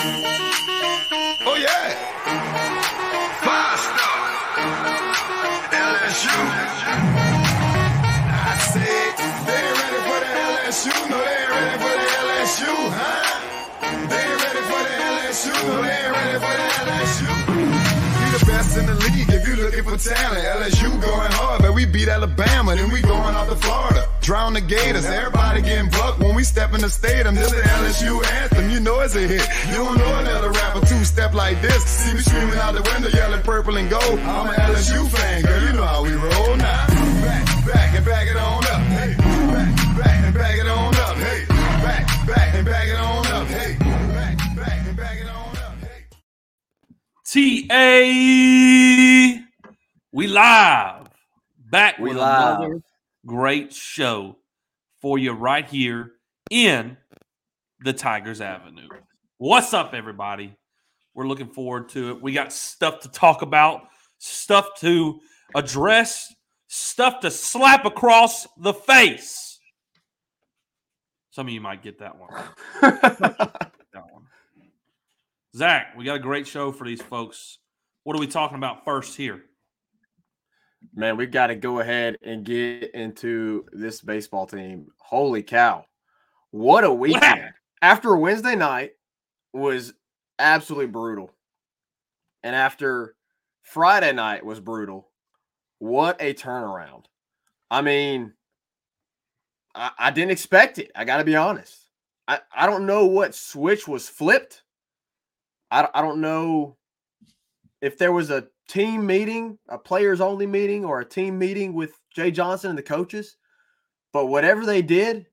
Oh yeah. Five. LSU. I said they ain't ready for the LSU. No, they ain't ready for the LSU, huh? They ain't ready for the LSU. No, they ain't ready for the LSU. The best in the league if you looking for talent. LSU going hard, but we beat Alabama, then we going out to Florida. Drown the Gators, everybody getting bucked when we step in the stadium. This the LSU anthem, you know it's a hit. You don't know another rapper two step like this. See me screaming out the window, yelling purple and gold. I'm an LSU fan, girl, you know how we roll now. Back, back and back it on up. Hey, back, back and back it on up. Hey, back, back and back it on up. TA. We live. Back We with live. another great show for you right here in the Tigers Avenue. What's up, everybody? We're looking forward to it. We got stuff to talk about, stuff to address, stuff to slap across the face. Some of you might get that one. Zach, we got a great show for these folks. What are we talking about first here? Man, we got to go ahead and get into this baseball team. Holy cow. What a weekend. After Wednesday night was absolutely brutal. And after Friday night was brutal. What a turnaround. I mean, I, I didn't expect it. I got to be honest. I, I don't know what switch was flipped. I, don't- I don't know if there was a team meeting, a players only meeting, or a team meeting with Jay Johnson and the coaches. But whatever they did,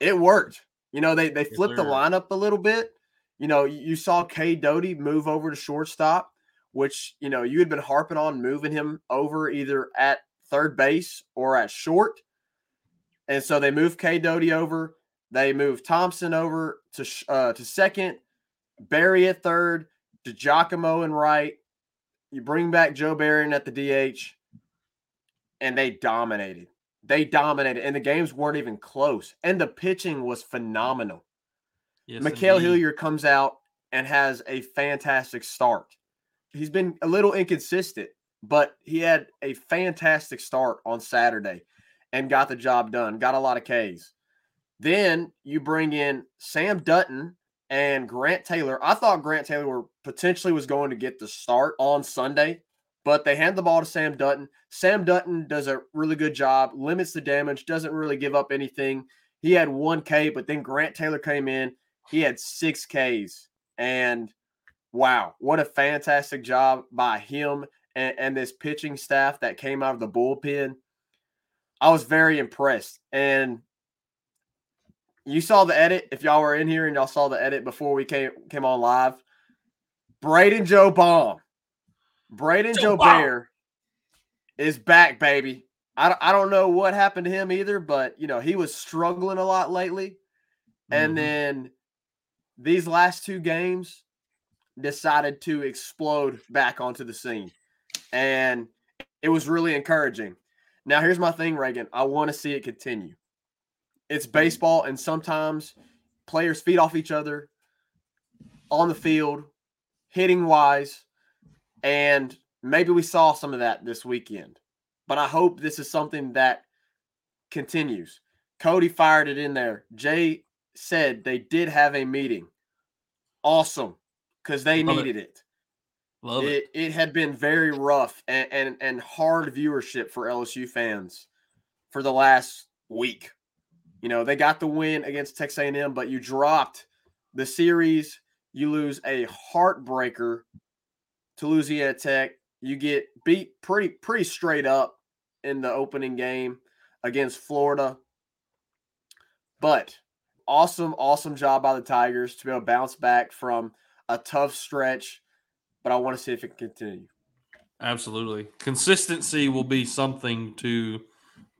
it worked. You know, they they flipped the lineup a little bit. You know, you saw Cade Doughty move over to shortstop, which you know you had been harping on moving him over either at third base or at short. And so they moved Cade Doughty over. They moved Thompson over to uh, to second, Berry at third, DiGiacomo in right. You bring back Joe Barron at the DH, and they dominated. They dominated, and the games weren't even close. And the pitching was phenomenal. Yes, Ma'Khail indeed. Hilliard comes out and has a fantastic start. He's been a little inconsistent, but he had a fantastic start on Saturday and got the job done. Got a lot of Ks. Then you bring in Sam Dutton and Grant Taylor. I thought Grant Taylor were potentially was going to get the start on Sunday, but they hand the ball to Sam Dutton. Sam Dutton does a really good job, limits the damage, doesn't really give up anything. He had one K, but then Grant Taylor came in. He had six Ks. And wow, what a fantastic job by him and, and this pitching staff that came out of the bullpen. I was very impressed. And you saw the edit. If y'all were in here and y'all saw the edit before we came came on live, Brayden Joe Baum, Brayden Joe Jobert is back, baby. I, don't- I don't know what happened to him either, but you know he was struggling a lot lately, and Mhm. then these last two games decided to explode back onto the scene, and it was really encouraging. Now, here's my thing, Reagan. I want to see it continue. It's baseball, and sometimes players feed off each other on the field, hitting wise, and maybe we saw some of that this weekend. But I hope this is something that continues. Cody fired it in there. Jay said they did have a meeting. Awesome, because they Love it. needed it. Love it. It, it had been very rough and, and and hard viewership for LSU fans for the last week. You know, they got the win against Texas A&M, but you dropped the series. You lose a heartbreaker to Louisiana Tech. You get beat pretty pretty straight up in the opening game against Florida. But awesome, awesome job by the Tigers to be able to bounce back from a tough stretch. But I want to see if it can continue. Absolutely. Consistency will be something to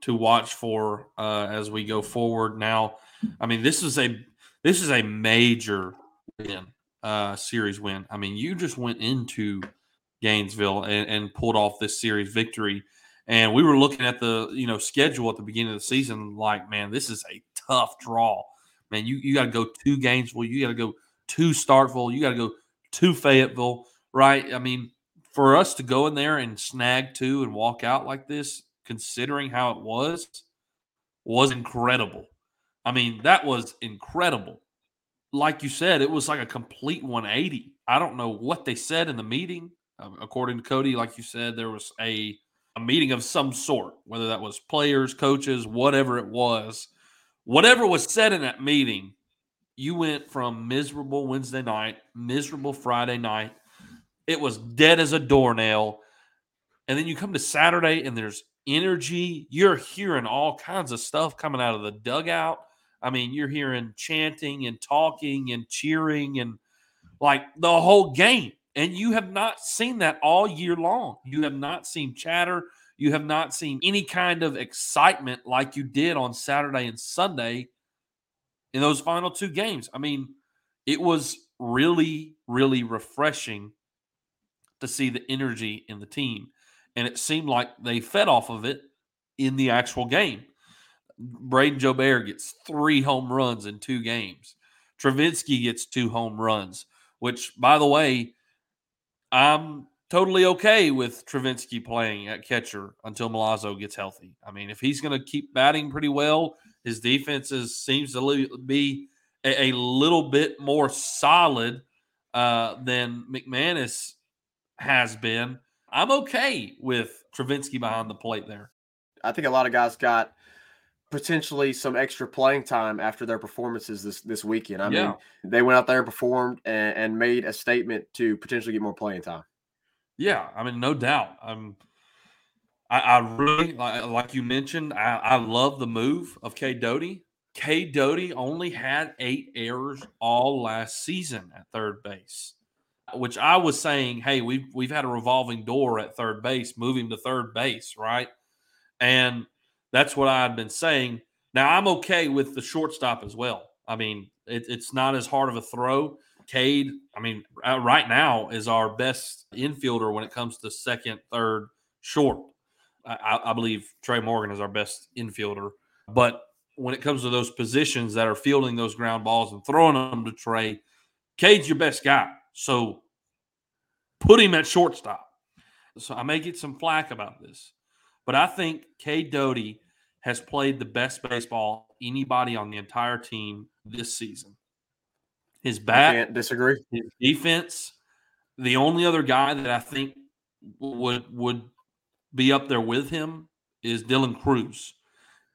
to watch for uh, as we go forward. Now, I mean, this is a this is a major win, uh, series win. I mean, you just went into Gainesville and, and pulled off this series victory. And we were looking at the you know schedule at the beginning of the season, like, man, this is a tough draw. Man, you you got to go to Gainesville, you got to go to Starkville. You got to go to Fayetteville, right? I mean, for us to go in there and snag two and walk out like this, considering how it was, was incredible. I mean, that was incredible. Like you said, it was like a complete 180. I don't know what they said in the meeting. Um, according to Cody, like you said, there was a, a meeting of some sort, whether that was players, coaches, whatever it was. Whatever was said in that meeting, you went from miserable Wednesday night, miserable Friday night. It was dead as a doornail. And then you come to Saturday and there's energy. You're hearing all kinds of stuff coming out of the dugout. I mean, you're hearing chanting and talking and cheering and like the whole game. And you have not seen that all year long. You have not seen chatter. You have not seen any kind of excitement like you did on Saturday and Sunday in those final two games. I mean, it was really, really refreshing to see the energy in the team. And it seemed like they fed off of it in the actual game. Brayden Jobert gets three home runs in two games. Travinski gets two home runs, which, by the way, I'm totally okay with Travinski playing at catcher until Milazzo gets healthy. I mean, if he's going to keep batting pretty well, his defense is, seems to be a, a little bit more solid uh, than McManus has been. I'm okay with Travinski behind the plate there. I think a lot of guys got potentially some extra playing time after their performances this this weekend. I yeah. mean, they went out there, and performed, and, and, made a statement to potentially get more playing time. Yeah, I mean, no doubt. I'm. I, I really like, uh, like you mentioned. I, I love the move of Cade Doughty. Cade Doughty only had eight errors all last season at third base, which I was saying, hey, we've we've had a revolving door at third base, moving to third base, right? And that's what I had been saying. Now I'm okay with the shortstop as well. I mean, it, it's not as hard of a throw. Cade, I mean, uh, right now is our best infielder when it comes to second, third, short. I, I believe Tre Morgan is our best infielder. But when it comes to those positions that are fielding those ground balls and throwing them to Tre, Cade's your best guy. So put him at shortstop. So I may get some flack about this. But I think Cade Doughty has played the best baseball anybody on the entire team this season. His bat, I can't disagree. His defense. The only other guy that I think would would be up there with him is Dylan Crews,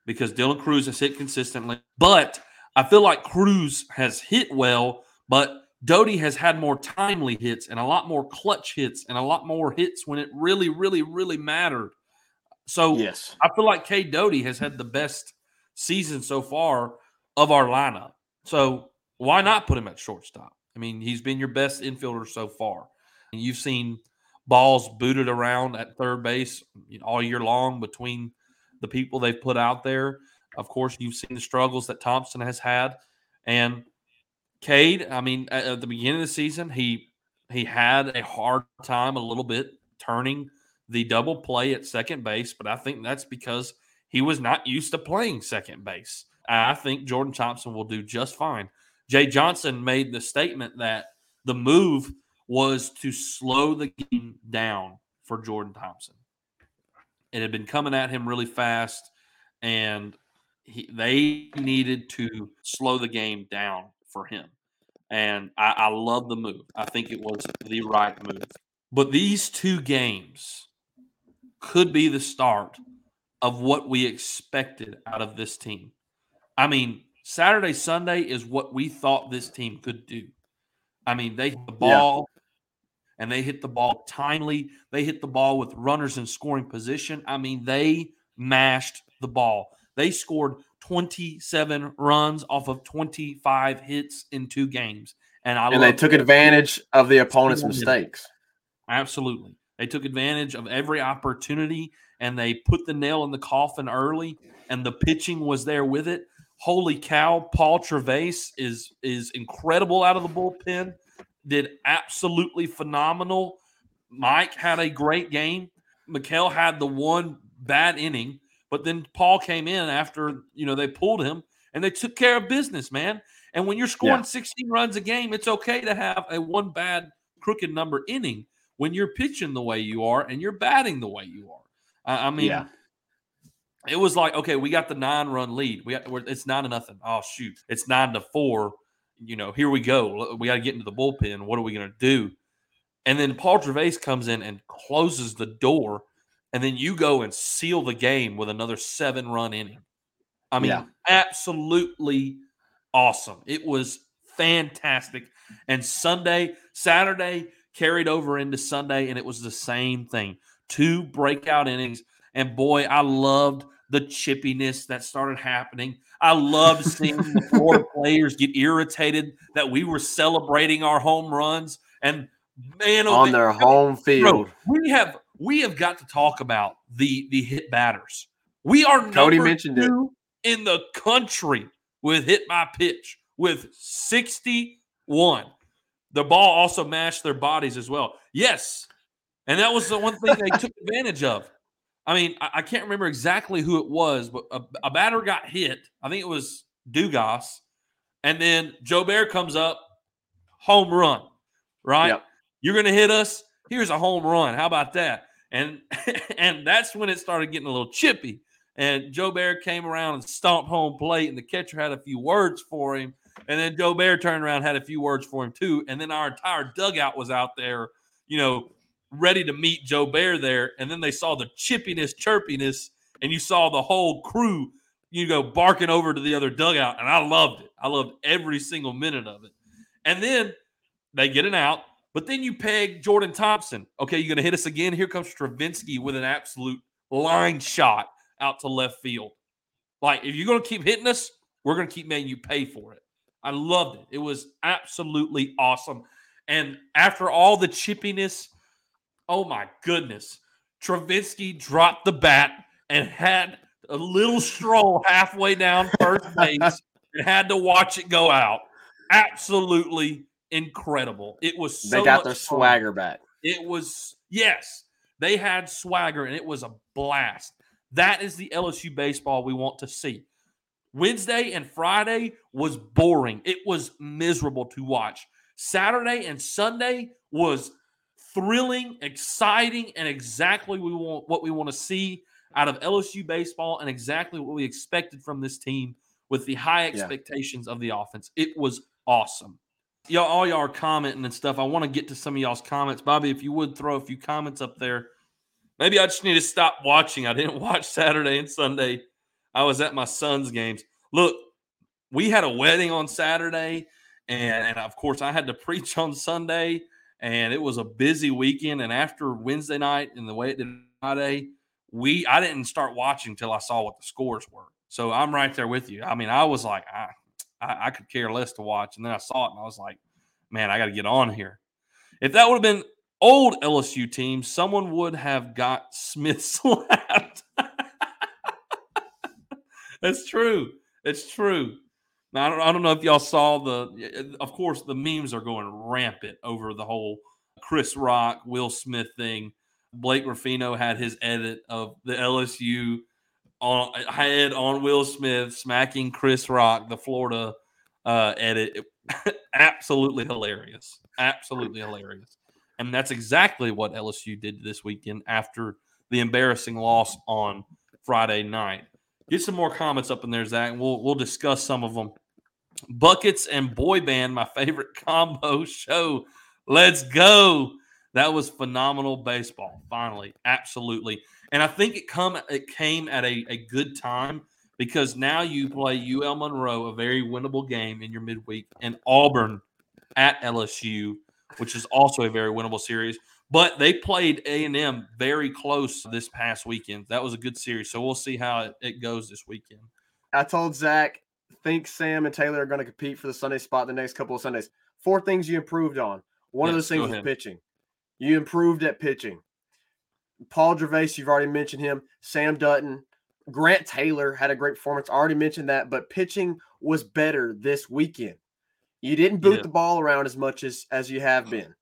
because Dylan Crews has hit consistently. But I feel like Crews has hit well, but Doughty has had more timely hits and a lot more clutch hits and a lot more hits when it really, really, really mattered. So yes, I feel like Cade Doughty has had the best season so far of our lineup. So why not put him at shortstop? I mean, he's been your best infielder so far. And You've seen balls booted around at third base all year long between the people they've put out there. Of course, you've seen the struggles that Thompson has had, and Cade. I mean, at the beginning of the season, he he had a hard time a little bit turning the double play at second base, but I think that's because he was not used to playing second base. I think Jordan Thompson will do just fine. Jay Johnson made the statement that the move was to slow the game down for Jordan Thompson. It had been coming at him really fast, and he, they needed to slow the game down for him. And I, I love the move. I think it was the right move. But these two games could be the start of what we expected out of this team. I mean, Saturday, Sunday is what we thought this team could do. I mean, they hit the ball yeah. and they hit the ball timely. They hit the ball with runners in scoring position. I mean, they mashed the ball. They scored 27 runs off of 25 hits in two games. And I and they took advantage of the opponent's mistakes. Absolutely. They took advantage of every opportunity and they put the nail in the coffin early, and the pitching was there with it. Holy cow, Paul Gervase is is incredible out of the bullpen. Did absolutely phenomenal. Mike had a great game. Ma'Khail had the one bad inning, but then Paul came in after you know they pulled him and they took care of business, man. And when you're scoring Yeah. 16 runs a game, it's okay to have a one bad crooked number inning when you're pitching the way you are and you're batting the way you are. I, I mean, Yeah. it was like, okay, we got the nine run lead. We got, we're, it's nine to nothing. Oh shoot, it's nine to four. You know, here we go. We got to get into the bullpen. What are we going to do? And then Paul Gervase comes in and closes the door, and then you go and seal the game with another seven run inning. I mean, Yeah. absolutely awesome. It was fantastic. And Sunday, Saturday carried over into Sunday, and it was the same thing. Two breakout innings. And boy, I loved the chippiness that started happening. I loved seeing the Florida players get irritated that we were celebrating our home runs. And man, oh, On man, their home Bro, field. we have we have got to talk about the the hit batters. We are Cody number mentioned it. in the country with hit by pitch with 61. The ball also matched their bodies as well. Yes. And that was the one thing they took advantage of. I mean, I, I can't remember exactly who it was, but a, a batter got hit. I think it was Dugas. And then Jobert comes up, home run, right? Yep. You're going to hit us. Here's a home run. How about that? And and that's when it started getting a little chippy. And Jobert came around and stomped home plate, and the catcher had a few words for him. And then Jobert turned around, had a few words for him too. And then our entire dugout was out there, you know, ready to meet Jobert there. And then they saw the chippiness, chirpiness, and you saw the whole crew, you go barking over to the other dugout. And I loved it. I loved every single minute of it. And then they get an out, but then you peg Jordan Thompson. Okay, you're going to hit us again. Here comes Travinski with an absolute line shot out to left field. Like, if you're going to keep hitting us, we're going to keep making you pay for it. I loved it. It was absolutely awesome. And after all the chippiness, oh my goodness, Travinski dropped the bat and had a little stroll halfway down first base and had to watch it go out. Absolutely incredible. It was so they got their fun. swagger back. It was yes, they had swagger and it was a blast. That is the LSU baseball we want to see. Wednesday and Friday was boring. It was miserable to watch. Saturday and Sunday was thrilling, exciting, and exactly we want what we want to see out of LSU baseball and exactly what we expected from this team with the high expectations of the offense. It was awesome. Y'all, all y'all are commenting and stuff. I want to get to some of y'all's comments. Bobby, if you would throw a few comments up there. Maybe I just need to stop watching. I didn't watch Saturday and Sunday. I was at my son's games. Look, we had a wedding on Saturday, and, and of course, I had to preach on Sunday, and it was a busy weekend. And after Wednesday night and the way it did Friday, we I didn't start watching until I saw what the scores were. So I'm right there with you. I mean, I was like, I, I, I could care less to watch, and then I saw it, and I was like, man, I got to get on here. If that would have been old LSU team, someone would have got Smith slapped. That's true. It's true. Now, I don't, I don't know if y'all saw the, eh, of course, the memes are going rampant over the whole Chris Rock, Will Smith thing. Blake Ruffino had his edit of the LSU on head on Will Smith smacking Chris Rock, the Florida uh, edit. Absolutely hilarious. Absolutely hilarious. And that's exactly what LSU did this weekend after the embarrassing loss on Friday night. Get some more comments up in there, Zach, we'll we'll discuss some of them. Buckets and boy band, my favorite combo show. Let's go. That was phenomenal baseball. Finally, absolutely. And I think it come it came at a, a good time because now you play UL Monroe, a very winnable game in your midweek, and Auburn at LSU, which is also a very winnable series. But they played A and M very close this past weekend. That was a good series. So we'll see how it, it goes this weekend. I told Zach, think Sam and Taylor are going to compete for the Sunday spot the next couple of Sundays. Four things you improved on. One of those things was pitching. You improved at pitching. Paul Gervase, you've already mentioned him. Sam Dutton, Grant Taylor had a great performance. I already mentioned that, but pitching was better this weekend. You didn't boot Yeah. the ball around as much as as you have been.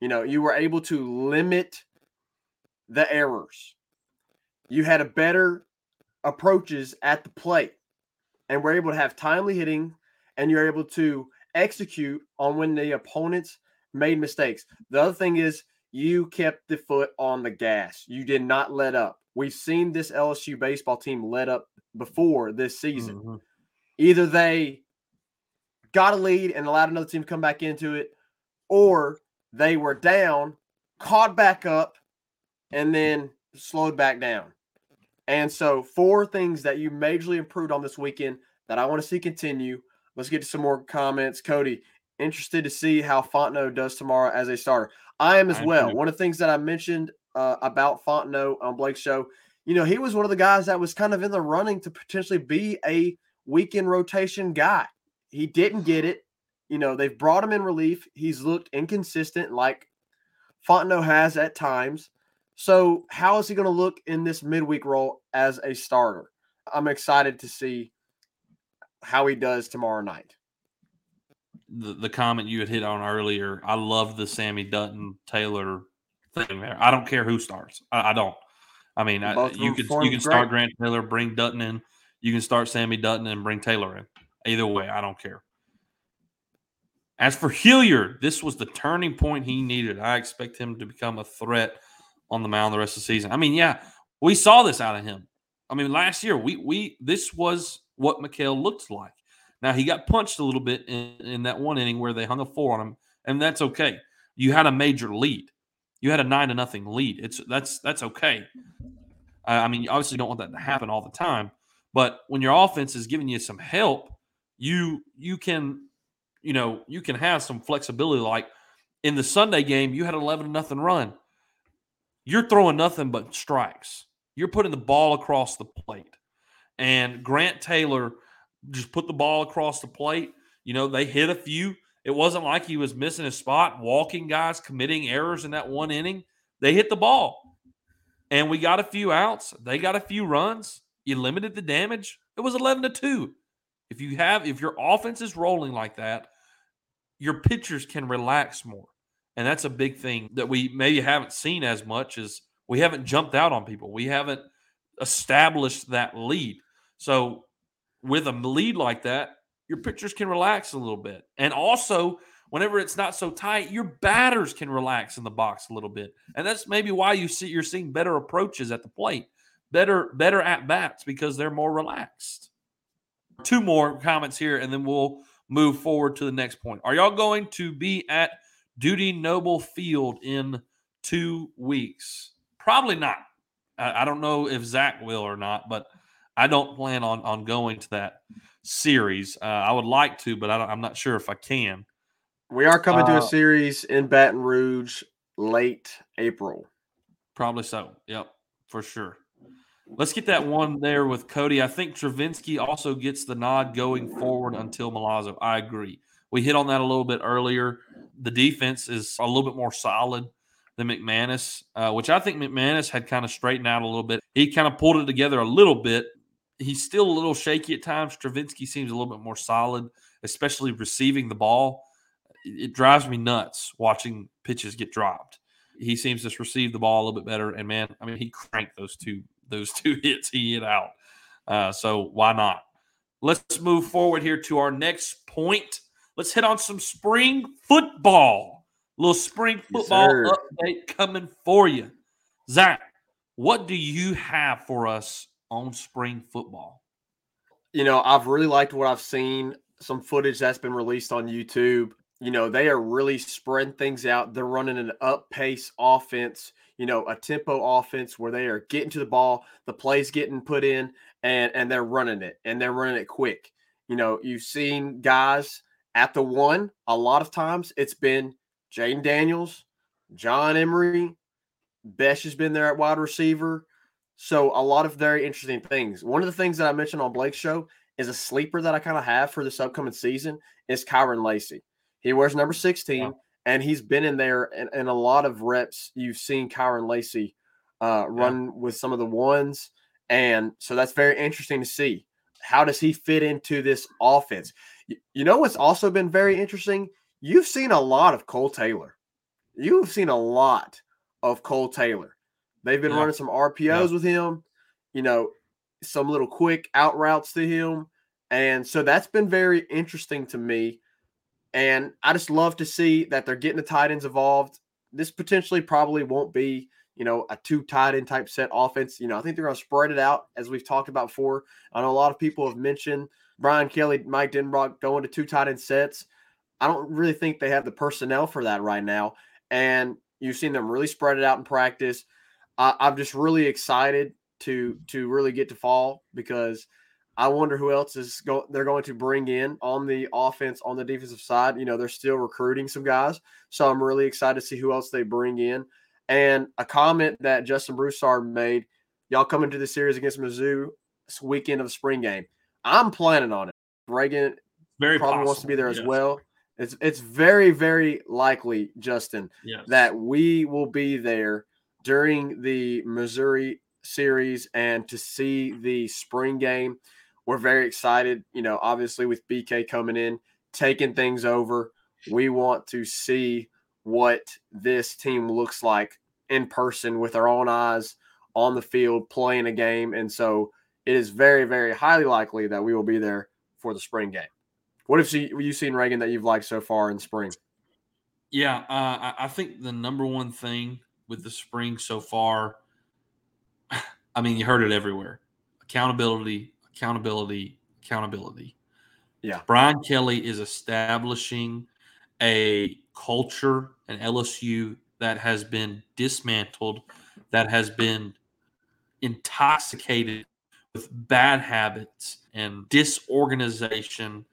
You know, you were able to limit the errors. You had a better approaches at the plate and were able to have timely hitting and you're able to execute on when the opponents made mistakes. The other thing is you kept the foot on the gas. You did not let up. We've seen this LSU baseball team let up before this season. Mhm. Either they got a lead and allowed another team to come back into it, or they were down, caught back up, and then slowed back down. And so, four things that you majorly improved on this weekend that I want to see continue. Let's get to some more comments. Cody, interested to see how Fontenot does tomorrow as a starter. I am as I well. One of the things that I mentioned uh, about Fontenot on Blake's show, you know, he was one of the guys that was kind of in the running to potentially be a weekend rotation guy. He didn't get it. You know, they've brought him in relief. He's looked inconsistent, like Fontenot has at times. So, how is he going to look in this midweek role as a starter? I'm excited to see how he does tomorrow night. The, the comment you had hit on earlier, I love the Sammy Dutton Taylor thing there. I don't care who starts. I, I don't. I mean, I, you could you can start. Grant Taylor, bring Dutton in. You can start Sammy Dutton and bring Taylor in. Either way, I don't care. As for Hilliard, this was the turning point he needed. I expect him to become a threat on the mound the rest of the season. I mean, yeah, we saw this out of him. I mean, last year we we this was what Ma'Khail looked like. Now he got punched a little bit in, in that one inning where they hung a four on him, and that's okay. You had a major lead. You had a nine to nothing lead. It's that's that's okay. I mean, you obviously don't want that to happen all the time, but when your offense is giving you some help, you you can, you know, you can have some flexibility. Like in the Sunday game, you had an eleven to nothing run. You're throwing nothing but strikes. You're putting the ball across the plate, and Grant Taylor just put the ball across the plate. You know, they hit a few. It wasn't like he was missing his spot, walking guys, committing errors in that one inning. They hit the ball. And we got a few outs. They got a few runs. You limited the damage. It was 11 to 2. If you have if your offense is rolling like that, your pitchers can relax more. And that's a big thing that we maybe haven't seen as much as we haven't jumped out on people. We haven't established that lead. So with a lead like that, your pitchers can relax a little bit. And also, whenever it's not so tight, your batters can relax in the box a little bit. And that's maybe why you see you're seeing better approaches at the plate, better better at bats because they're more relaxed. Two more comments here, and then we'll move forward to the next point. Are y'all going to be at Dudy Noble Field in two weeks? Probably not. I, I don't know if Zach will or not, but I don't plan on on going to that series. Uh, I would like to, but I don't, I'm not sure if I can. We are coming to Uh, a series in Baton Rouge late April. Probably so. Yep, for sure. Let's get that one there with Cody. I think Travinski also gets the nod going forward until Milazzo. I agree. We hit on that a little bit earlier. The defense is a little bit more solid than McManus, uh, which I think McManus had kind of straightened out a little bit. He kind of pulled it together a little bit. He's still a little shaky at times. Travinski seems a little bit more solid, especially receiving the ball. It drives me nuts watching pitches get dropped he seems to receive the ball a little bit better. And man, I mean, he cranked those two those two hits he hit out. Uh, so why not? Let's move forward here to our next point. Let's hit on some spring football. little spring football sir. update coming for you. Zach, what do you have for us on spring football? you know, I've really liked what I've seen. Some footage that's been released on YouTube. You know, they are really spreading things out. They're running an up pace offense, you know, a tempo offense where they are getting to the ball, the plays getting put in, and and they're running it and they're running it quick. You know, you've seen guys at the one, a lot of times it's been Jayden Daniels, John Emery, Bech has been there at wide receiver. So a lot of very interesting things. One of the things that I mentioned on Blake's show is a sleeper that I kind of have for this upcoming season is Kyren Lacy. He wears number 16 Wow. and he's been in there in, in a lot of reps. You've seen Kyren Lacy uh, run with some of the ones. And so that's very interesting to see. How does he fit into this offense? You know what's also been very interesting? You've seen a lot of Kole Taylor. You've seen a lot of Kole Taylor. They've been Yeah. running some RPOs with him, you know, some little quick out routes to him. And so that's been very interesting to me. And I just love to see that they're getting the tight ends involved. This potentially probably won't be, you know, a two tight end type set offense. You know, I think they're going to spread it out as we've talked about before. I know a lot of people have mentioned Brian Kelly, Mike Denbrock going to two tight end sets. I don't really think they have the personnel for that right now. And you've seen them really spread it out in practice. I, I'm just really excited to to really get to fall because I wonder who else is going they're going to bring in on the offense on the defensive side. You know, they're still recruiting some guys. So I'm really excited to see who else they bring in. And a comment that Justin Broussard made, y'all coming to the series against Mizzou this weekend of the spring game. I'm planning on it. Reagan Very probably possible. wants to be there as yes. well. It's it's very very likely, Justin, Yes. that we will be there during the Missouri series and to see the spring game. We're very excited. You know, obviously with BK coming in, taking things over, we want to see what this team looks like in person with our own eyes on the field playing a game. And so it is very, very highly likely that we will be there for the spring game. What have you, seen, Reagan, that you've liked so far in spring? Yeah, uh, I think the number one thing with the spring so far, I mean, you heard it everywhere accountability, accountability, accountability. Yeah. Brian Kelly is establishing a culture and LSU that has been dismantled, that has been intoxicated with bad habits and disorganization.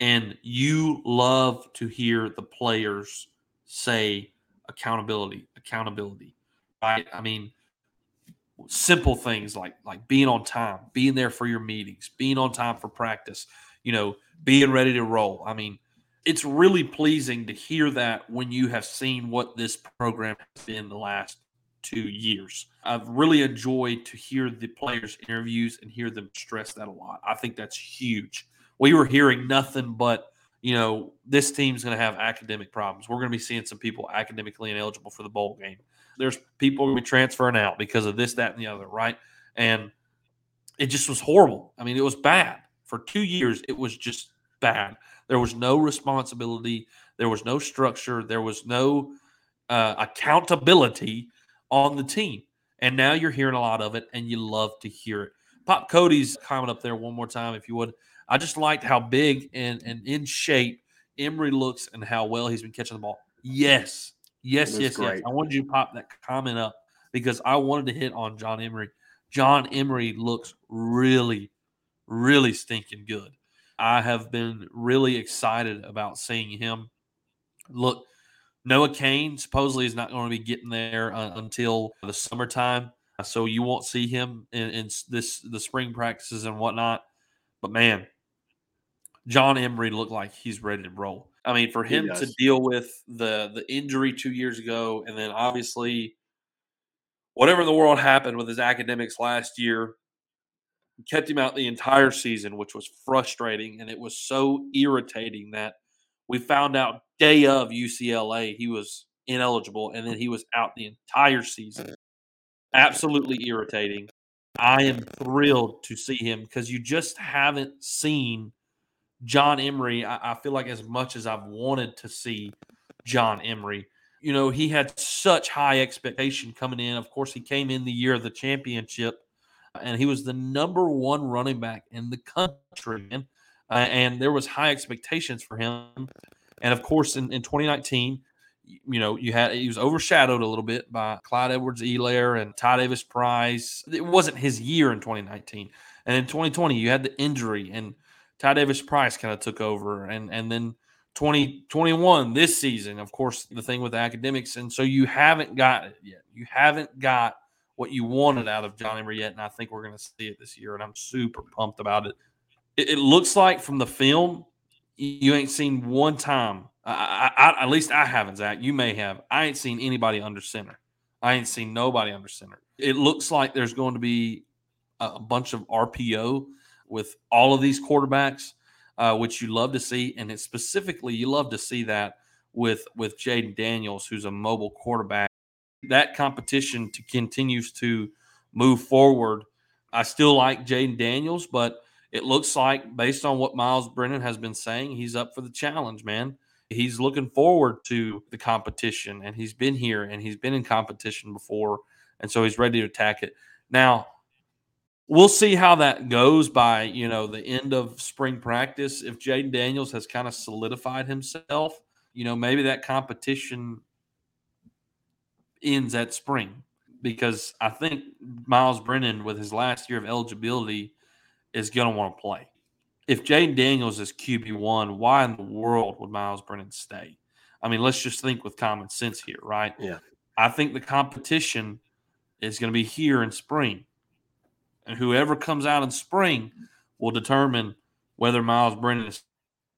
And you love to hear the players say accountability, accountability, right? I mean, simple things like like being on time, being there for your meetings, being on time for practice, you know, being ready to roll. I mean, it's really pleasing to hear that when you have seen what this program has been the last two years. I've really enjoyed to hear the players' interviews and hear them stress that a lot. I think that's huge. We were hearing nothing but, you know, this team's going to have academic problems. We're going to be seeing some people academically ineligible for the bowl game. There's people going to be transferring out because of this, that, and the other, right? And it just was horrible. I mean, it was bad. For two years, it was just bad. There was no responsibility. There was no structure. There was no uh, accountability on the team. And now you're hearing a lot of it, and you love to hear it. Pop Cody's comment up there one more time, if you would. I just liked how big and, and in shape Emery looks and how well he's been catching the ball. Yes. Yes, yes, yes. I wanted you to pop that comment up because I wanted to hit on John Emery. John Emery looks really, really stinking good. I have been really excited about seeing him. Look, Noah Cain supposedly is not going to be getting there uh, until the summertime, so you won't see him in, in this the spring practices and whatnot. But man, John Emery looked like he's ready to roll. I mean, for him to deal with the the injury two years ago, and then obviously whatever in the world happened with his academics last year, kept him out the entire season, which was frustrating, and it was so irritating that we found out day of UCLA he was ineligible, and then he was out the entire season. Absolutely irritating. I am thrilled to see him because you just haven't seen John Emery. I, I feel like as much as I've wanted to see John Emery, you know, he had such high expectation coming in. Of course, he came in the year of the championship, and he was the number one running back in the country, man. Uh, and there was high expectations for him. And of course, in, in 2019, you know, you had he was overshadowed a little bit by Clyde Edwards-Helaire and Ty Davis Price. It wasn't his year in 2019. And in 2020, you had the injury and Ty Davis Price kind of took over. And and then 2021, this season, of course, the thing with academics. And so you haven't got it yet. You haven't got what you wanted out of John Emery yet. And I think we're going to see it this year. And I'm super pumped about it. It, it looks like from the film, you ain't seen one time. I, I, I, at least I haven't, Zach. You may have. I ain't seen anybody under center. I ain't seen nobody under center. It looks like there's going to be a bunch of RPO with all of these quarterbacks, uh, which you love to see, and it's specifically you love to see that with with Jayden Daniels, who's a mobile quarterback. That competition to continues to move forward. I still like Jayden Daniels, but it looks like, based on what Myles Brennan has been saying, he's up for the challenge, man. He's looking forward to the competition, and he's been here and he's been in competition before, and so he's ready to attack it. Now, we'll see how that goes by you know the end of spring practice. If Jayden Daniels has kind of solidified himself, you know maybe that competition ends at spring because I think Myles Brennan, with his last year of eligibility, is going to want to play. If Jayden Daniels is QB one, why in the world would Myles Brennan stay? I mean, let's just think with common sense here, right? Yeah. I think the competition is going to be here in spring and whoever comes out in spring will determine whether Myles Brennan is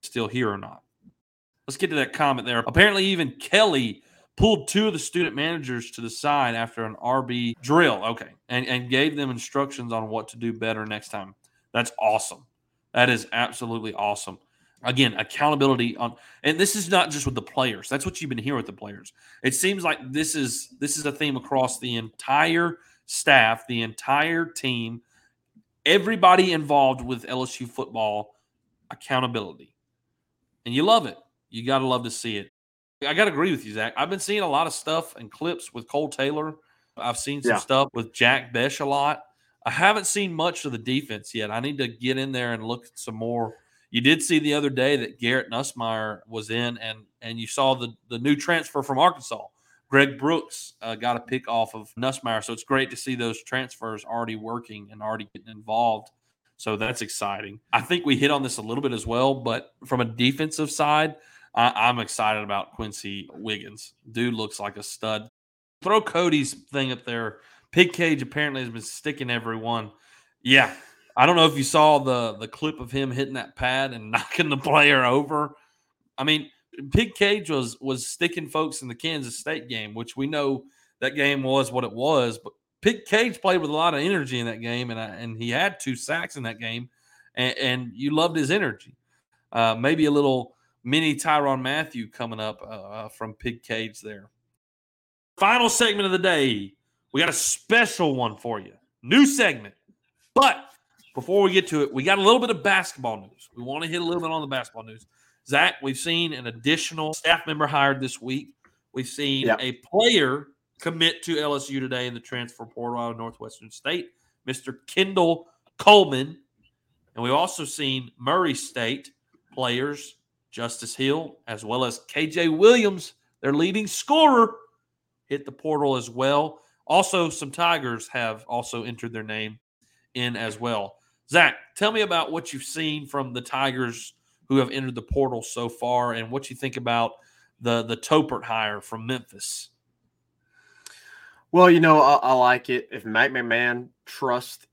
still here or not. Let's get to that comment there. Apparently, even Kelly pulled two of the student managers to the side after an RB drill. Okay. And, and gave them instructions on what to do better next time. That's awesome. That is absolutely awesome. Again, accountability on and this is not just with the players. That's what you've been hearing with the players. It seems like this is this is a theme across the entire staff, the entire team, everybody involved with LSU football accountability. And you love it. You got to love to see it. I got to agree with you, Zach. I've been seeing a lot of stuff and clips with Kole Taylor. I've seen some yeah. stuff with Jack Bech a lot. I haven't seen much of the defense yet. I need to get in there and look at some more. You did see the other day that Garrett Nussmeier was in, and and you saw the the new transfer from Arkansas. Greg Brooks uh, got a pick off of Nussmeier. So it's great to see those transfers already working and already getting involved. So that's exciting. I think we hit on this a little bit as well, but from a defensive side, I, am excited about Quency Wiggins. Dude looks like a stud. Throw Cody's thing up there. Pig Cage apparently has been sticking everyone. Yeah. I don't know if you saw the the clip of him hitting that pad and knocking the player over. I mean, Pig Cage was was sticking folks in the Kansas State game, which we know that game was what it was. But Pig Cage played with a lot of energy in that game, and I, and he had two sacks in that game, and, and you loved his energy. Uh, maybe a little mini Tyrann Mathieu coming up uh, uh, from Pig Cage there. Final segment of the day. We got a special one for you. New segment. But before we get to it, we got a little bit of basketball news. We want to hit a little bit on the basketball news. Zach, we've seen an additional staff member hired this week. We've seen yep. a player commit to LSU today in the transfer portal out of Northwestern State, Mr. Kendall Coleman. And we've also seen Murray State players, Justice Hill, as well as KJ Williams, their leading scorer, hit the portal as well. Also, some Tigers have also entered their name in as well. Zach, tell me about what you've seen from the Tigers who have entered the portal so far, and what you think about the the Topert hire from Memphis. Well, you know, I, I like it. If Mike McMahon trusts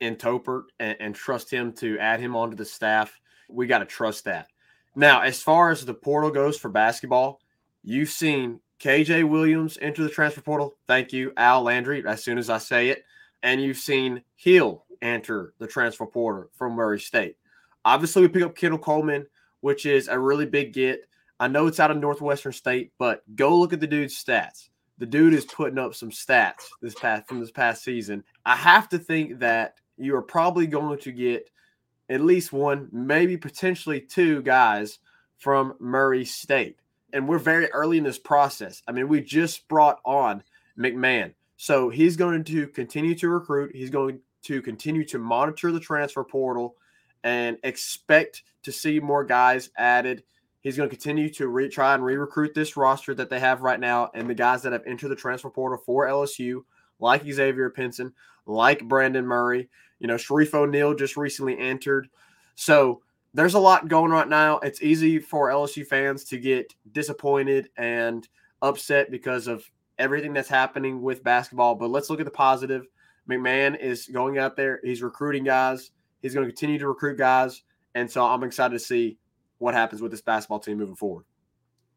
in Topert and, and trust him to add him onto the staff, we got to trust that. Now, as far as the portal goes for basketball, you've seen KJ Williams enter the transfer portal. Thank you, Al Landry, as soon as I say it. And you've seen Hill enter the transfer portal from Murray State. Obviously, we pick up Kendall Coleman, which is a really big get. I know it's out of Northwestern State, but go look at the dude's stats. The dude is putting up some stats this past from this past season. I have to think that you are probably going to get at least one, maybe potentially two guys from Murray State. And we're very early in this process. I mean, we just brought on McMahon. So he's going to continue to recruit. He's going to continue to monitor the transfer portal and expect to see more guys added. He's going to continue to re- try and re-recruit this roster that they have right now, and the guys that have entered the transfer portal for LSU, like Xavier Pinson, like Brandon Murray. You know, Shareef O'Neal just recently entered. So there's a lot going right now. It's easy for LSU fans to get disappointed and upset because of everything that's happening with basketball. But let's look at the positive. McMahon is going out there. He's recruiting guys. He's going to continue to recruit guys, and so I'm excited to see what happens with this basketball team moving forward.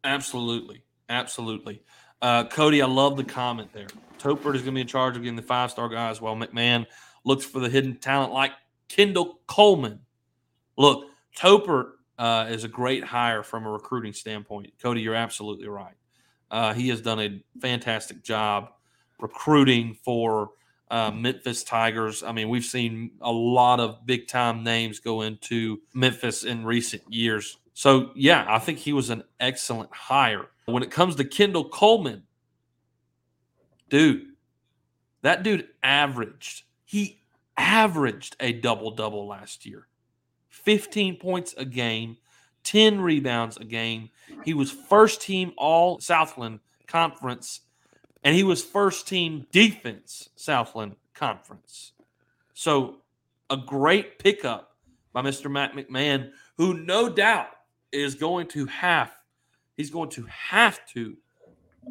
Absolutely, absolutely. Uh, Cody, I love the comment there. Topert is going to be in charge of getting the five star guys, while McMahon looks for the hidden talent like Kendall Coleman. Look, Topert uh, is a great hire from a recruiting standpoint. Cody, you're absolutely right. Uh, he has done a fantastic job recruiting for uh, Memphis Tigers. I mean, we've seen a lot of big time names go into Memphis in recent years. So, yeah, I think he was an excellent hire. When it comes to Kendall Coleman, dude, that dude averaged, he averaged a double double last year 15 points a game, 10 rebounds a game. He was first team all Southland Conference, and he was first team defense Southland Conference. So, a great pickup by Mr. Matt McMahon, who no doubt is going to have, he's going to have to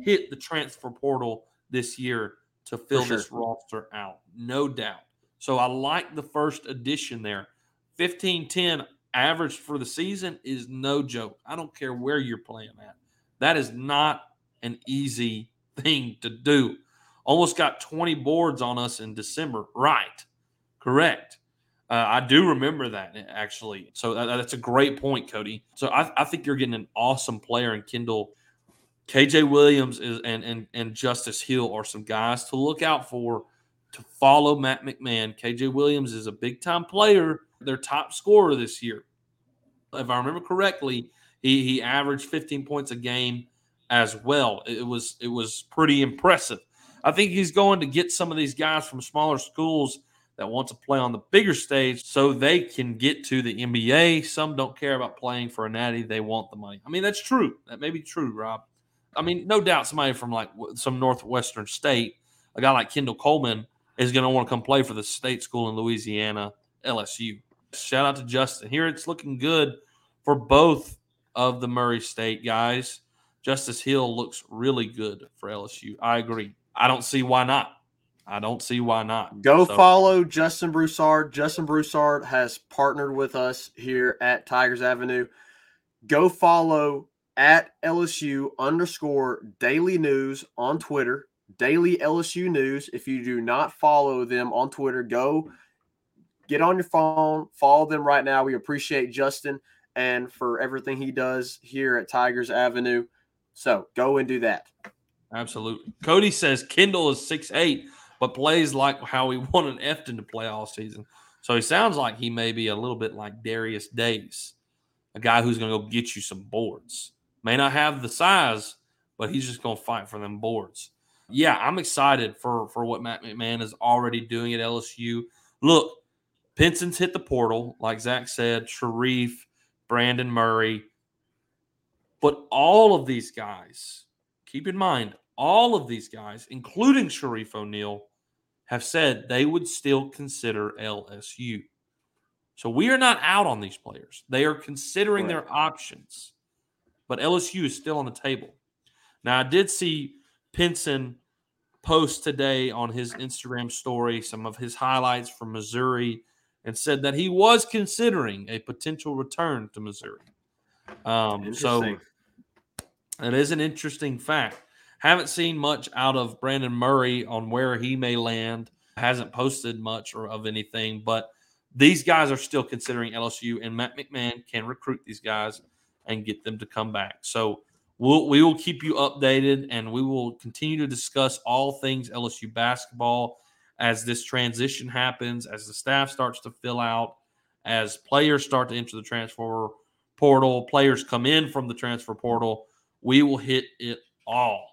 hit the transfer portal this year to fill sure. this roster out, no doubt. So I like the first addition there. 15 10 average for the season is no joke. I don't care where you're playing at. That is not an easy thing to do. Almost got 20 boards on us in December. Right. Correct. Uh, I do remember that actually. So that, that's a great point, Cody. So I, I think you're getting an awesome player in Kendall. KJ Williams is, and, and, and Justice Hill are some guys to look out for to follow Matt McMahon. KJ Williams is a big time player, their top scorer this year. If I remember correctly, he, he averaged 15 points a game as well. It was it was pretty impressive. I think he's going to get some of these guys from smaller schools that want to play on the bigger stage so they can get to the NBA. Some don't care about playing for a natty, they want the money. I mean, that's true. That may be true, Rob. I mean, no doubt somebody from like some northwestern state, a guy like Kendall Coleman, is going to want to come play for the state school in Louisiana, LSU. Shout out to Justin. Here it's looking good for both of the Murray State guys. Justice Hill looks really good for LSU. I agree. I don't see why not. I don't see why not. Go so. follow Justin Broussard. Justin Broussard has partnered with us here at Tigers Avenue. Go follow at LSU underscore daily news on Twitter, daily LSU news. If you do not follow them on Twitter, go get on your phone, follow them right now. We appreciate Justin and for everything he does here at Tigers Avenue. So go and do that. Absolutely. Cody says Kendall is six eight but plays like how he wanted Efton to play all season. So he sounds like he may be a little bit like Darius Days, a guy who's going to go get you some boards. May not have the size, but he's just going to fight for them boards. Yeah, I'm excited for for what Matt McMahon is already doing at LSU. Look, Pinson's hit the portal, like Zach said, Shareef, Brandon Murray. But all of these guys, keep in mind, all of these guys, including Shareef O'Neal, have said they would still consider LSU. So we are not out on these players. They are considering their options, but LSU is still on the table. Now, I did see Pinson post today on his Instagram story some of his highlights from Missouri and said that he was considering a potential return to Missouri. Um, so it is an interesting fact. Haven't seen much out of Brandon Murray on where he may land. Hasn't posted much or of anything, but these guys are still considering LSU, and Matt McMahon can recruit these guys and get them to come back. So we'll we will keep you updated, and we will continue to discuss all things LSU basketball as this transition happens, as the staff starts to fill out, as players start to enter the transfer portal, players come in from the transfer portal. We will hit it all.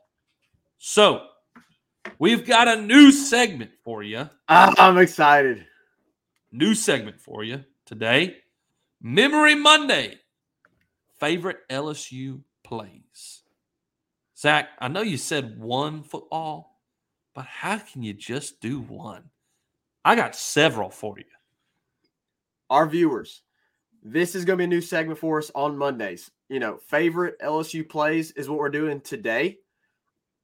So we've got a new segment for you. Ah, I'm excited. New segment for you today. Memory Monday. Favorite LSU plays. Zach, I know you said one football, but how can you just do one? I got several for you. Our viewers, this is going to be a new segment for us on Mondays. You know, favorite LSU plays is what we're doing today.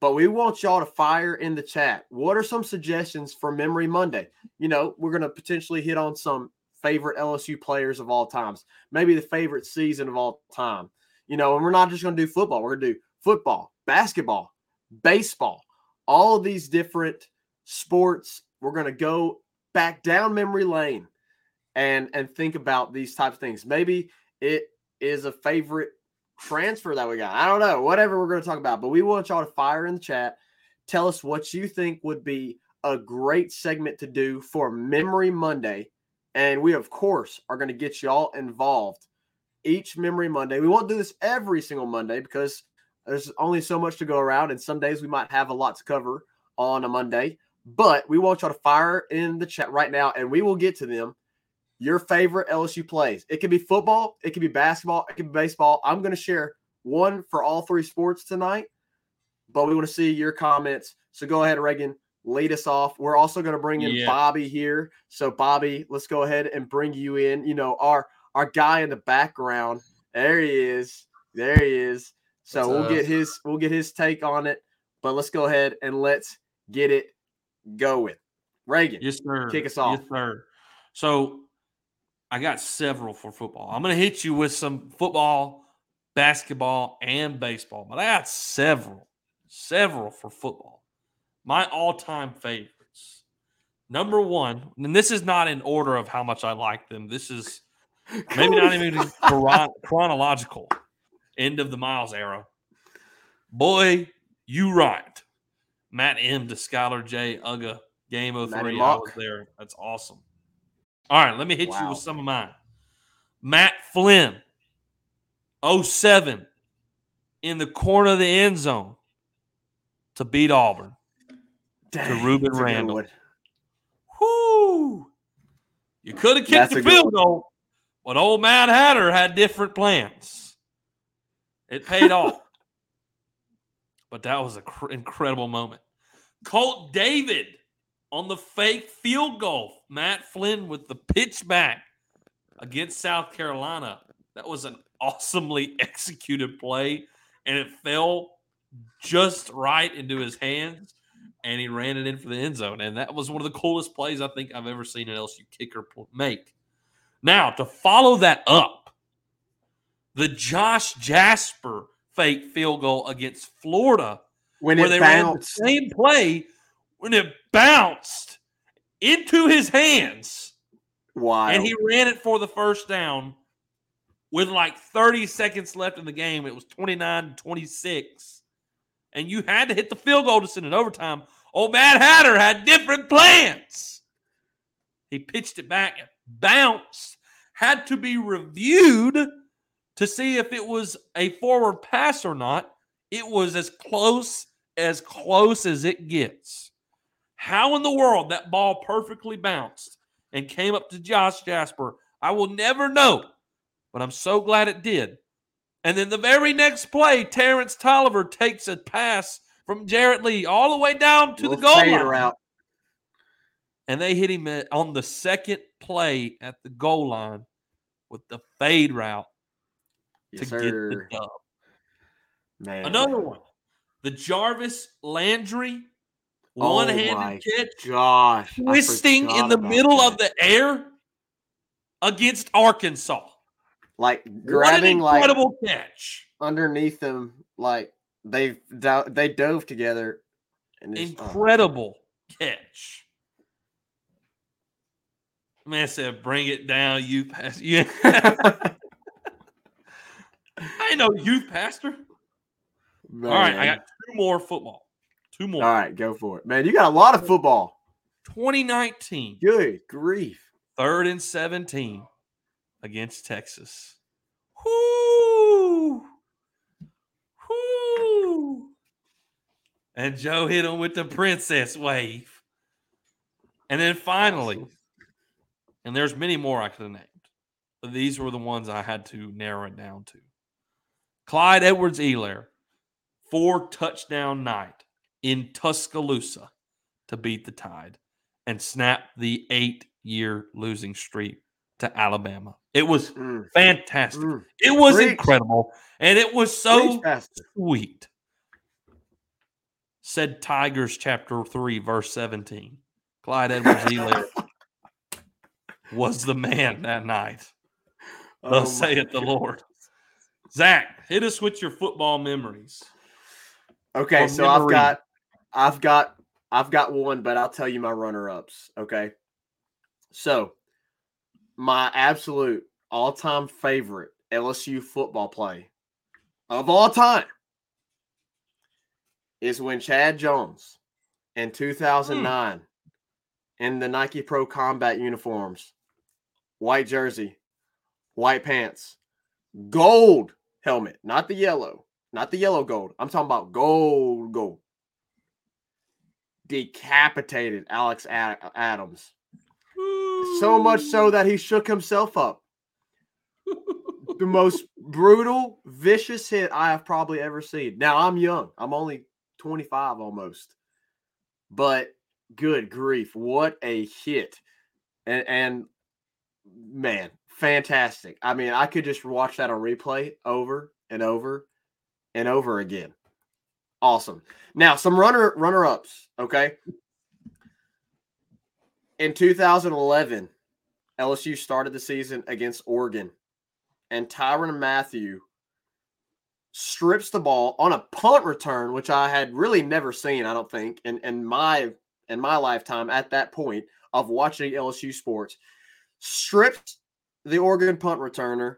But we want y'all to fire in the chat. What are some suggestions for Memory Monday? You know, we're going to potentially hit on some favorite LSU players of all times, maybe the favorite season of all time. You know, and we're not just going to do football. We're going to do football, basketball, baseball, all of these different sports. We're going to go back down memory lane and and think about these types of things. Maybe it is a favorite transfer that we got. I don't know, whatever we're going to talk about, but we want y'all to fire in the chat. Tell us what you think would be a great segment to do for Memory Monday. And we, of course, are going to get y'all involved each Memory Monday. We won't do this every single Monday because there's only so much to go around. And some days we might have a lot to cover on a Monday. But we want y'all to fire in the chat right now and we will get to them. Your favorite LSU plays. It could be football, it could be basketball, it could be baseball. I'm going to share one for all three sports tonight, but we want to see your comments. So go ahead, Reagan, lead us off. We're also going to bring in Yeah. Bobby here. So Bobby, let's go ahead and bring you in. You know, our our guy in the background. There he is. There he is. So we'll get his we'll get his take on it. But let's go ahead and let's get it going. Reagan, Yes, sir. Kick us off. Yes, sir. So I got several for football. I'm going to hit you with some football, basketball, and baseball, but I got several, several for football. My all time favorites. Number one, and this is not in order of how much I like them. This is maybe not even chronological. End of the Miles era. Boy, you right. Matt M to Skylar J. Uga. Game of three. I was there. That's awesome. All right, let me hit you with some of mine. Matt Flynn, 07, in the corner of the end zone to beat Auburn. Dang, Ruben that's Randall. Whoo! You could have kicked That's the field goal, but old Mad Hatter had different plans. It paid off. But that was an cr- incredible moment. Colt David on the fake field goal. Matt Flynn with the pitch back against South Carolina. That was an awesomely executed play, and it fell just right into his hands, and he ran it in for the end zone. And that was one of the coolest plays I think I've ever seen an LSU kicker make. Now, to follow that up, the Josh Jasper fake field goal against Florida When where they ran the same play when it bounced into his hands wild. and he ran it for the first down with like 30 seconds left in the game. It was 29 26. And you had to hit the field goal to send it overtime. Old Mad Hatter had different plans. He pitched it back, bounced, had to be reviewed to see if it was a forward pass or not. It was as close as close as it gets. How in the world that ball perfectly bounced and came up to Josh Jasper, I will never know, but I'm so glad it did. And then the very next play, Terrence Toliver takes a pass from Jarrett Lee all the way down to the goal line route. and they hit him on the second play at the goal line with the fade route Yes, to get the sir. dub. Man. Another one, the Jarvis Landry Oh one-handed catch, Gosh. Twisting in the middle that. of the air against Arkansas. like What an grabbing like incredible catch! underneath them, like they they dove together. Oh. Incredible catch. Man said, "Bring it down, you pastor." Yeah, I know youth pastor. All right, I got two more football. Two more. All right, go for it, man. You got a lot of football. 2019, Good grief. third and 17 against Texas. Whoo! Whoo! And Joe hit him with the princess wave. And then finally, and there's many more I could have named, but these were the ones I had to narrow it down to. Clyde Edwards-Helaire, four touchdown night in Tuscaloosa to beat the Tide and snap the eight year losing streak to Alabama. It was Mm, fantastic. mm. It was Preach. incredible. And it was so sweet. Said Tigers chapter 3, verse 17. Clyde Edwards-Helaire was the man that night. Oh Thus my saith the Lord. Zach, hit us with your football memories. Okay, or so I've got, I've got, I've got one, but I'll tell you my runner-ups. Okay, so my absolute all-time favorite LSU football play of all time is when Chad Jones in 2009 hmm. in the Nike Pro Combat uniforms, white jersey, white pants, gold helmet, not the yellow, not the yellow gold. I'm talking about gold, gold. Decapitated Alex Ad- Adams. So much so that he shook himself up. the most brutal, vicious hit I have probably ever seen. Now I'm young. I'm only 25 almost. But good grief, what a hit. And and man, fantastic. I mean, I could just watch that on replay over and over and over again. Awesome. Now, some runner runner ups, okay? In 2011, LSU started the season against Oregon, and Tyrann Mathieu strips the ball on a punt return, which I had really never seen, I don't think, in, in my in my lifetime at that point of watching LSU sports. Stripped the Oregon punt returner.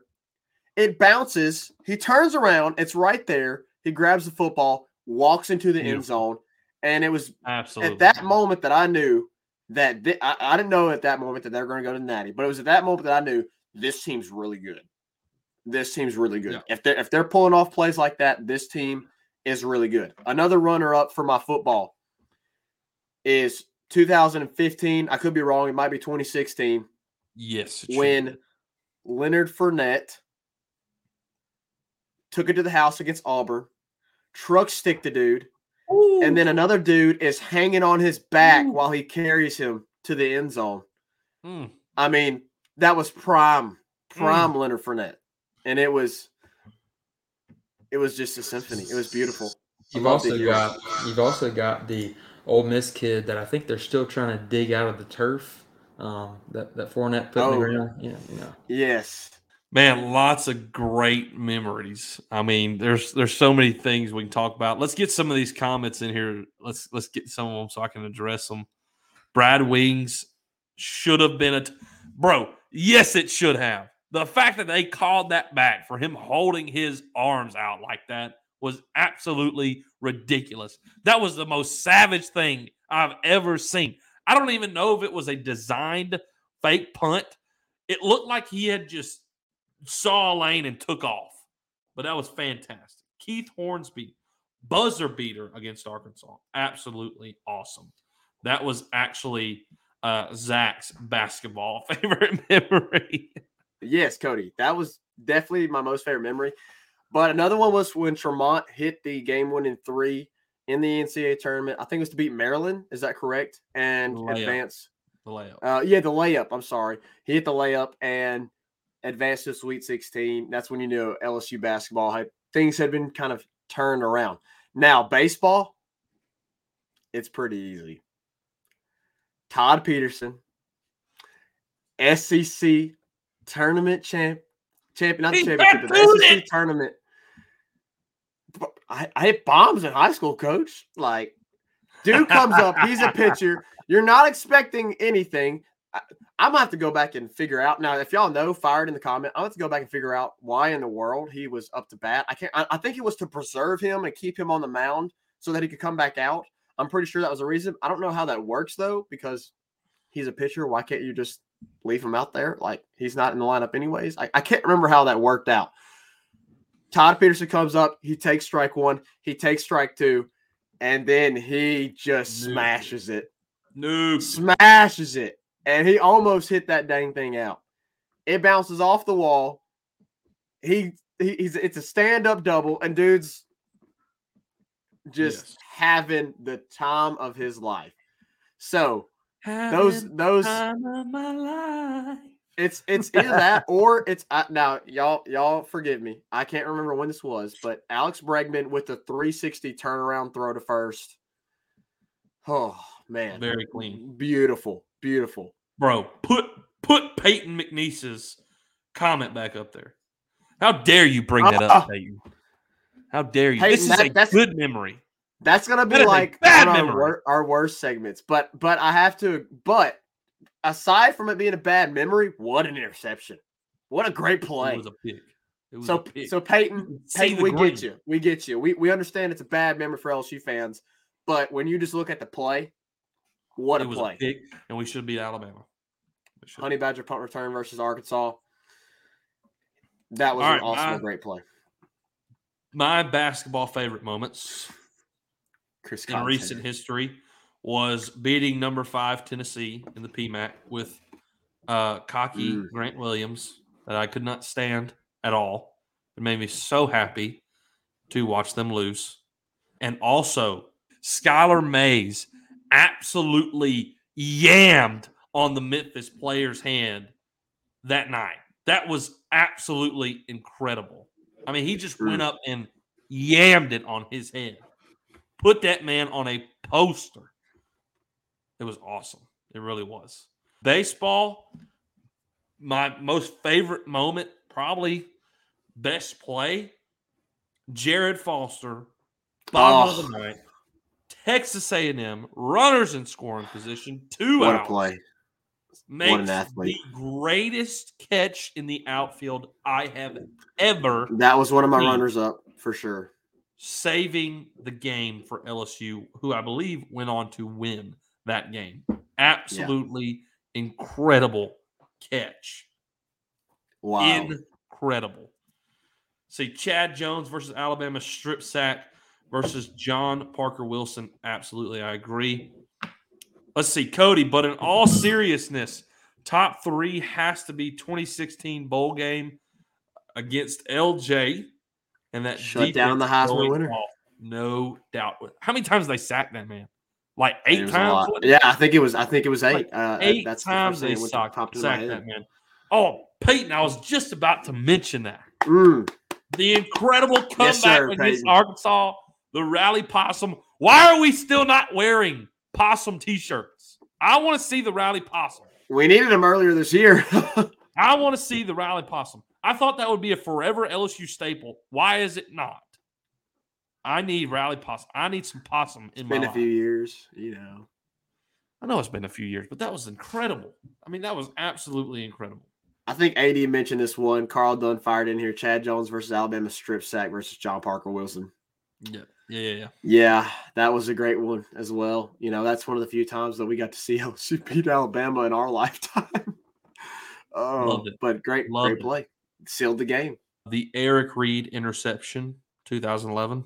It bounces. He turns around. It's right there. He grabs the football, walks into the end zone, and it was Absolutely. at that moment that I knew that thi- I, I didn't know at that moment that they were going to go to Natty, but it was at that moment that I knew this team's really good. This team's really good. Yeah. If they're if they're pulling off plays like that, this team is really good. Another runner up for my football is 2015. I could be wrong. It might be 2016 Yes. when be. Leonard Fournette took it to the house against Auburn, truck stick the dude, and then another dude is hanging on his back Ooh. while he carries him to the end zone. Mm. I mean, that was prime, Mm. prime Leonard Fournette, and it was, it was just a symphony. It was beautiful. You've also it. got you've also got the Ole Miss kid that I think they're still trying to dig out of the turf. Um, that that Fournette put in Oh. the ground. Yeah, you know. Yes, Man, lots of great memories. I mean, there's there's so many things we can talk about. Let's get some of these comments in here. Let's let's get some of them so I can address them. Brad Wing's should have been a t- bro. Yes, it should have. The fact that they called that back for him holding his arms out like that was absolutely ridiculous. That was the most savage thing I've ever seen. I don't even know if it was a designed fake punt. It looked like he had just saw a lane and took off. But that was fantastic. Keith Hornsby, buzzer beater against Arkansas. Absolutely awesome. That was actually uh, Zach's basketball favorite memory. yes, Cody. That was definitely my most favorite memory. But another one was when Tremont hit the game-winning three in the NCAA tournament. I think it was to beat Maryland. Is that correct? And advance. the layup. Uh, yeah, the layup. I'm sorry. He hit the layup and advanced to Sweet 16. That's when you knew LSU basketball had things had been kind of turned around. Now, baseball, it's pretty easy. Todd Peterson, SEC tournament champ, champion, not the championship, but the SEC tournament. I, I hit bombs in high school, coach. Like, dude comes up, he's a pitcher. You're not expecting anything. I, I'm gonna have to go back and figure out now. If y'all know, fired in the comment, I'm gonna have to go back and figure out why in the world he was up to bat. I can't. I, I think it was to preserve him and keep him on the mound so that he could come back out. I'm pretty sure that was the reason. I don't know how that works though, because he's a pitcher. Why can't you just leave him out there? Like he's not in the lineup anyways. I, I can't remember how that worked out. Todd Peterson comes up, he takes strike one, he takes strike two, and then he just smashes it No. smashes it, and he almost hit that dang thing out. It bounces off the wall. He, he he's it's a stand up double, and dude's just Yes. having the time of his life. So those those time of my life. it's it's either that or it's uh, now y'all y'all forgive me. I can't remember when this was, but Alex Bregman with the 360 turnaround throw to first. Oh man, Very clean. beautiful, beautiful. Bro, put put Peyton McNeese's comment back up there. How dare you bring that up, ah. Peyton? How dare you? Peyton, this is that- a that's- good memory. That's gonna be That like bad one of our, memory. wor- our worst segments, but but I have to. But aside from it being a bad memory, what an interception! What a great play! It was a pick. It was So a pick. so Peyton, Peyton, we green. get you. We get you. We we understand it's a bad memory for LSU fans, but when you just look at the play, What a it was play. a and we should beat Alabama. Should. Honey Badger punt return versus Arkansas. That was right, awesome, my- and great play. My basketball favorite moments Chris in recent history was beating number five Tennessee in the PMAC with uh, cocky Mm. Grant Williams that I could not stand at all. It made me so happy to watch them lose. And also, Skylar Mays absolutely yammed on the Memphis player's hand that night. That was absolutely incredible. I mean, he just went up and yammed it on his head. Put that man on a poster. It was awesome. It really was. Baseball, my most favorite moment, probably best play, Jared Foster, bottom Oh. of the ninth, Texas A&M, runners in scoring position, two What a outs, play. makes athlete. the greatest catch in the outfield I have ever That was one of my Hmm. runners up for sure. saving the game for LSU, who I believe went on to win that game. Absolutely incredible catch. Wow. Incredible. See, Chad Jones versus Alabama strip sack versus John Parker Wilson. Absolutely, I agree. Let's see, Cody, but in all seriousness, top three has to be 2016 bowl game against LJ and that Shut down the Heisman winner. off. No doubt. How many times did they sack that man? Like eight times? lot. wasn't it? Yeah, I think it was. I think it was eight. Like, uh, eight that's the times thing they sacked, popped sacked that man. Oh, Peyton, I was just about to mention that. Mm, The incredible comeback Yes, sir, against Peyton. Arkansas, the rally possum. Why are we still not wearing possum t-shirts? I want to see the rally possum. we needed him earlier this year. I want to see the rally possum. I thought that would be a forever LSU staple. Why is it not? I need rally possum. I need some possum in my. Been a few years, you know. I know it's been a few years, but that was incredible. I mean, that was absolutely incredible. I think AD mentioned this one. Carl Dunn fired in here. Chad Jones versus Alabama strip sack versus John Parker Wilson. Yeah, yeah, yeah. that was a great one as well. You know, that's one of the few times that we got to see LSU beat Alabama in our lifetime. oh, Loved it. but great, Loved great it. play. Sealed the game. The Eric Reid interception, 2011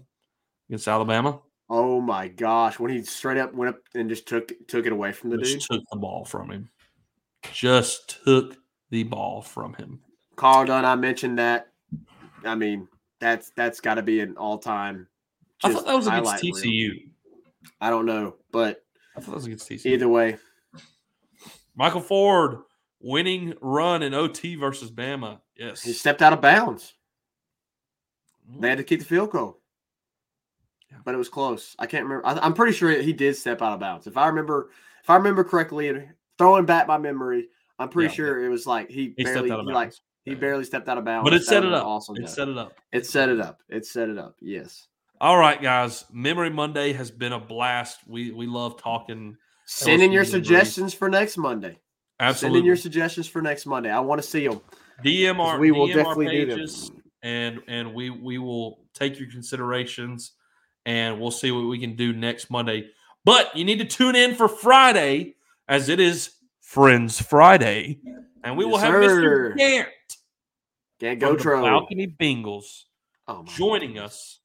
against Alabama. Oh my gosh, when he straight up went up and just took took it away from the dude. Just took the ball from him. Just took the ball from him. Carl Dunn, I mentioned that. I mean, that's that's got to be an all time. I thought that was against TCU. I don't know, but I thought that was against TCU. either way, Michael Ford winning run in OT versus Bama. Yes. he stepped out of bounds. Mm. They had to keep the field goal. Yeah. But it was close. I can't remember. I, I'm pretty sure he did step out of bounds. If I remember, if I remember correctly, and throwing back my memory, I'm pretty Yeah. sure it was like he, He barely, out of he, like he barely stepped out of bounds. But it set it up. Awesome. It set it up. It set it up. It set it up. Yes. All right, guys. Memory Monday has been a blast. We we love talking. Send in your suggestions for next Monday. Absolutely. Send in your suggestions for next Monday. I want to see them. DM our, we will DM definitely do them. and and we we will take your considerations, and we'll see what we can do next Monday. But you need to tune in for Friday, as it is Friends Friday, and we will have sir. Mr. Gant Can't from go the Tro. Balcony Bengals Oh, joining goodness. us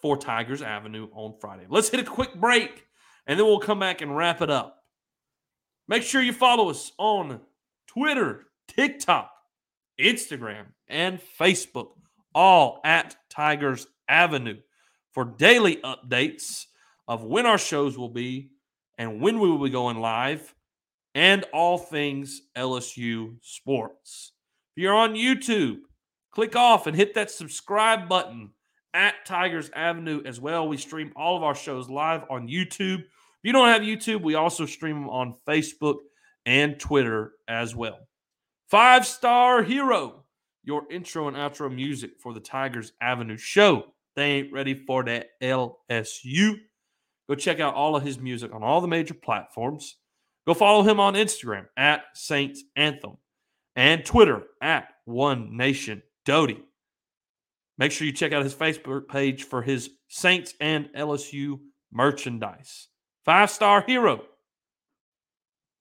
for Tigers Avenue on Friday. Let's hit a quick break and then we'll come back and wrap it up. Make sure you follow us on Twitter, TikTok, Instagram, and Facebook, all at Tigers Avenue for daily updates of when our shows will be and when we will be going live and all things LSU sports. If you're on YouTube, click off and hit that subscribe button at Tigers Avenue as well. We stream all of our shows live on YouTube. If you don't have YouTube, we also stream them on Facebook and Twitter as well. Five Star Hero, your intro and outro music for the Tigers Avenue show. They ain't ready for that LSU. Go check out all of his music on all the major platforms. Go follow him on Instagram at Saints Anthem and Twitter at One Nation Doty. Make sure you check out his Facebook page for his Saints and LSU merchandise. Five Star Hero,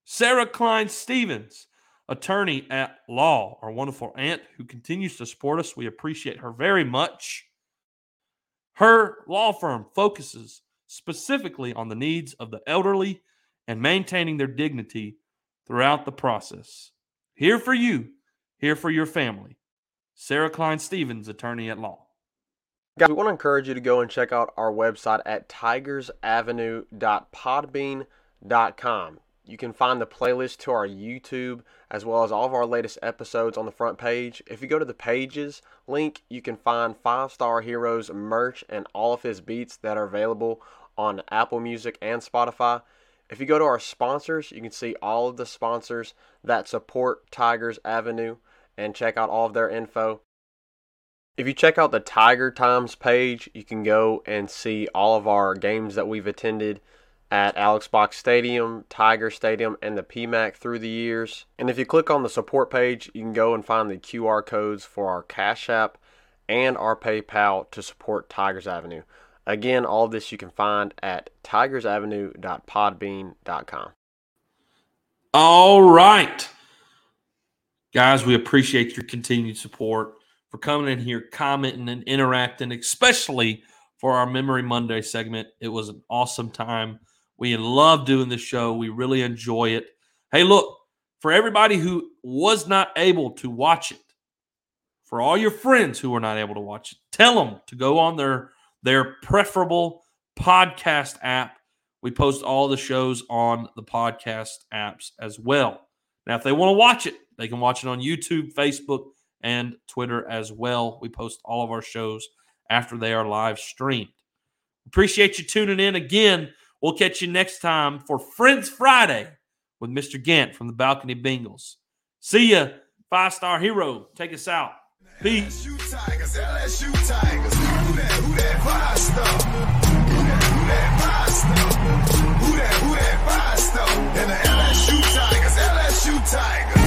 Sarah Klein Stevens, attorney at law, our wonderful aunt who continues to support us. We appreciate her very much. Her law firm focuses specifically on the needs of the elderly and maintaining their dignity throughout the process. Here for you, here for your family. Sarah Klein Stevens, attorney at law. Guys, we want to encourage you to go and check out our website at tigersavenue.podbean.com. You can find the playlist to our YouTube as well as all of our latest episodes on the front page. If you go to the pages link, you can find Five Star Heroes merch and all of his beats that are available on Apple Music and Spotify. If you go to our sponsors, you can see all of the sponsors that support Tigers Avenue and check out all of their info. If you check out the Tiger Times page, you can go and see all of our games that we've attended at Alex Box Stadium, Tiger Stadium, and the PMAC through the years. And if you click on the support page, you can go and find the QR codes for our Cash App and our PayPal to support Tigers Avenue. Again, all this you can find at tigersavenue.podbean.com. All right. Guys, we appreciate your continued support for coming in here, commenting, and interacting, especially for our Memory Monday segment. It was an awesome time. We love doing this show. We really enjoy it. Hey, look, for everybody who was not able to watch it, for all your friends who were not able to watch it, tell them to go on their their preferable podcast app. We post all the shows on the podcast apps as well. Now, if they want to watch it, they can watch it on YouTube, Facebook, and Twitter as well. We post all of our shows after they are live streamed. Appreciate you tuning in again. We'll catch you next time for Friends Friday with Mr. Gant from the Balcony Bengals. See ya, five star hero. Take us out. Peace. LSU Tigers, LSU Tigers. Who that, who that five star? Who that, who that five star? And the LSU Tigers, LSU Tigers.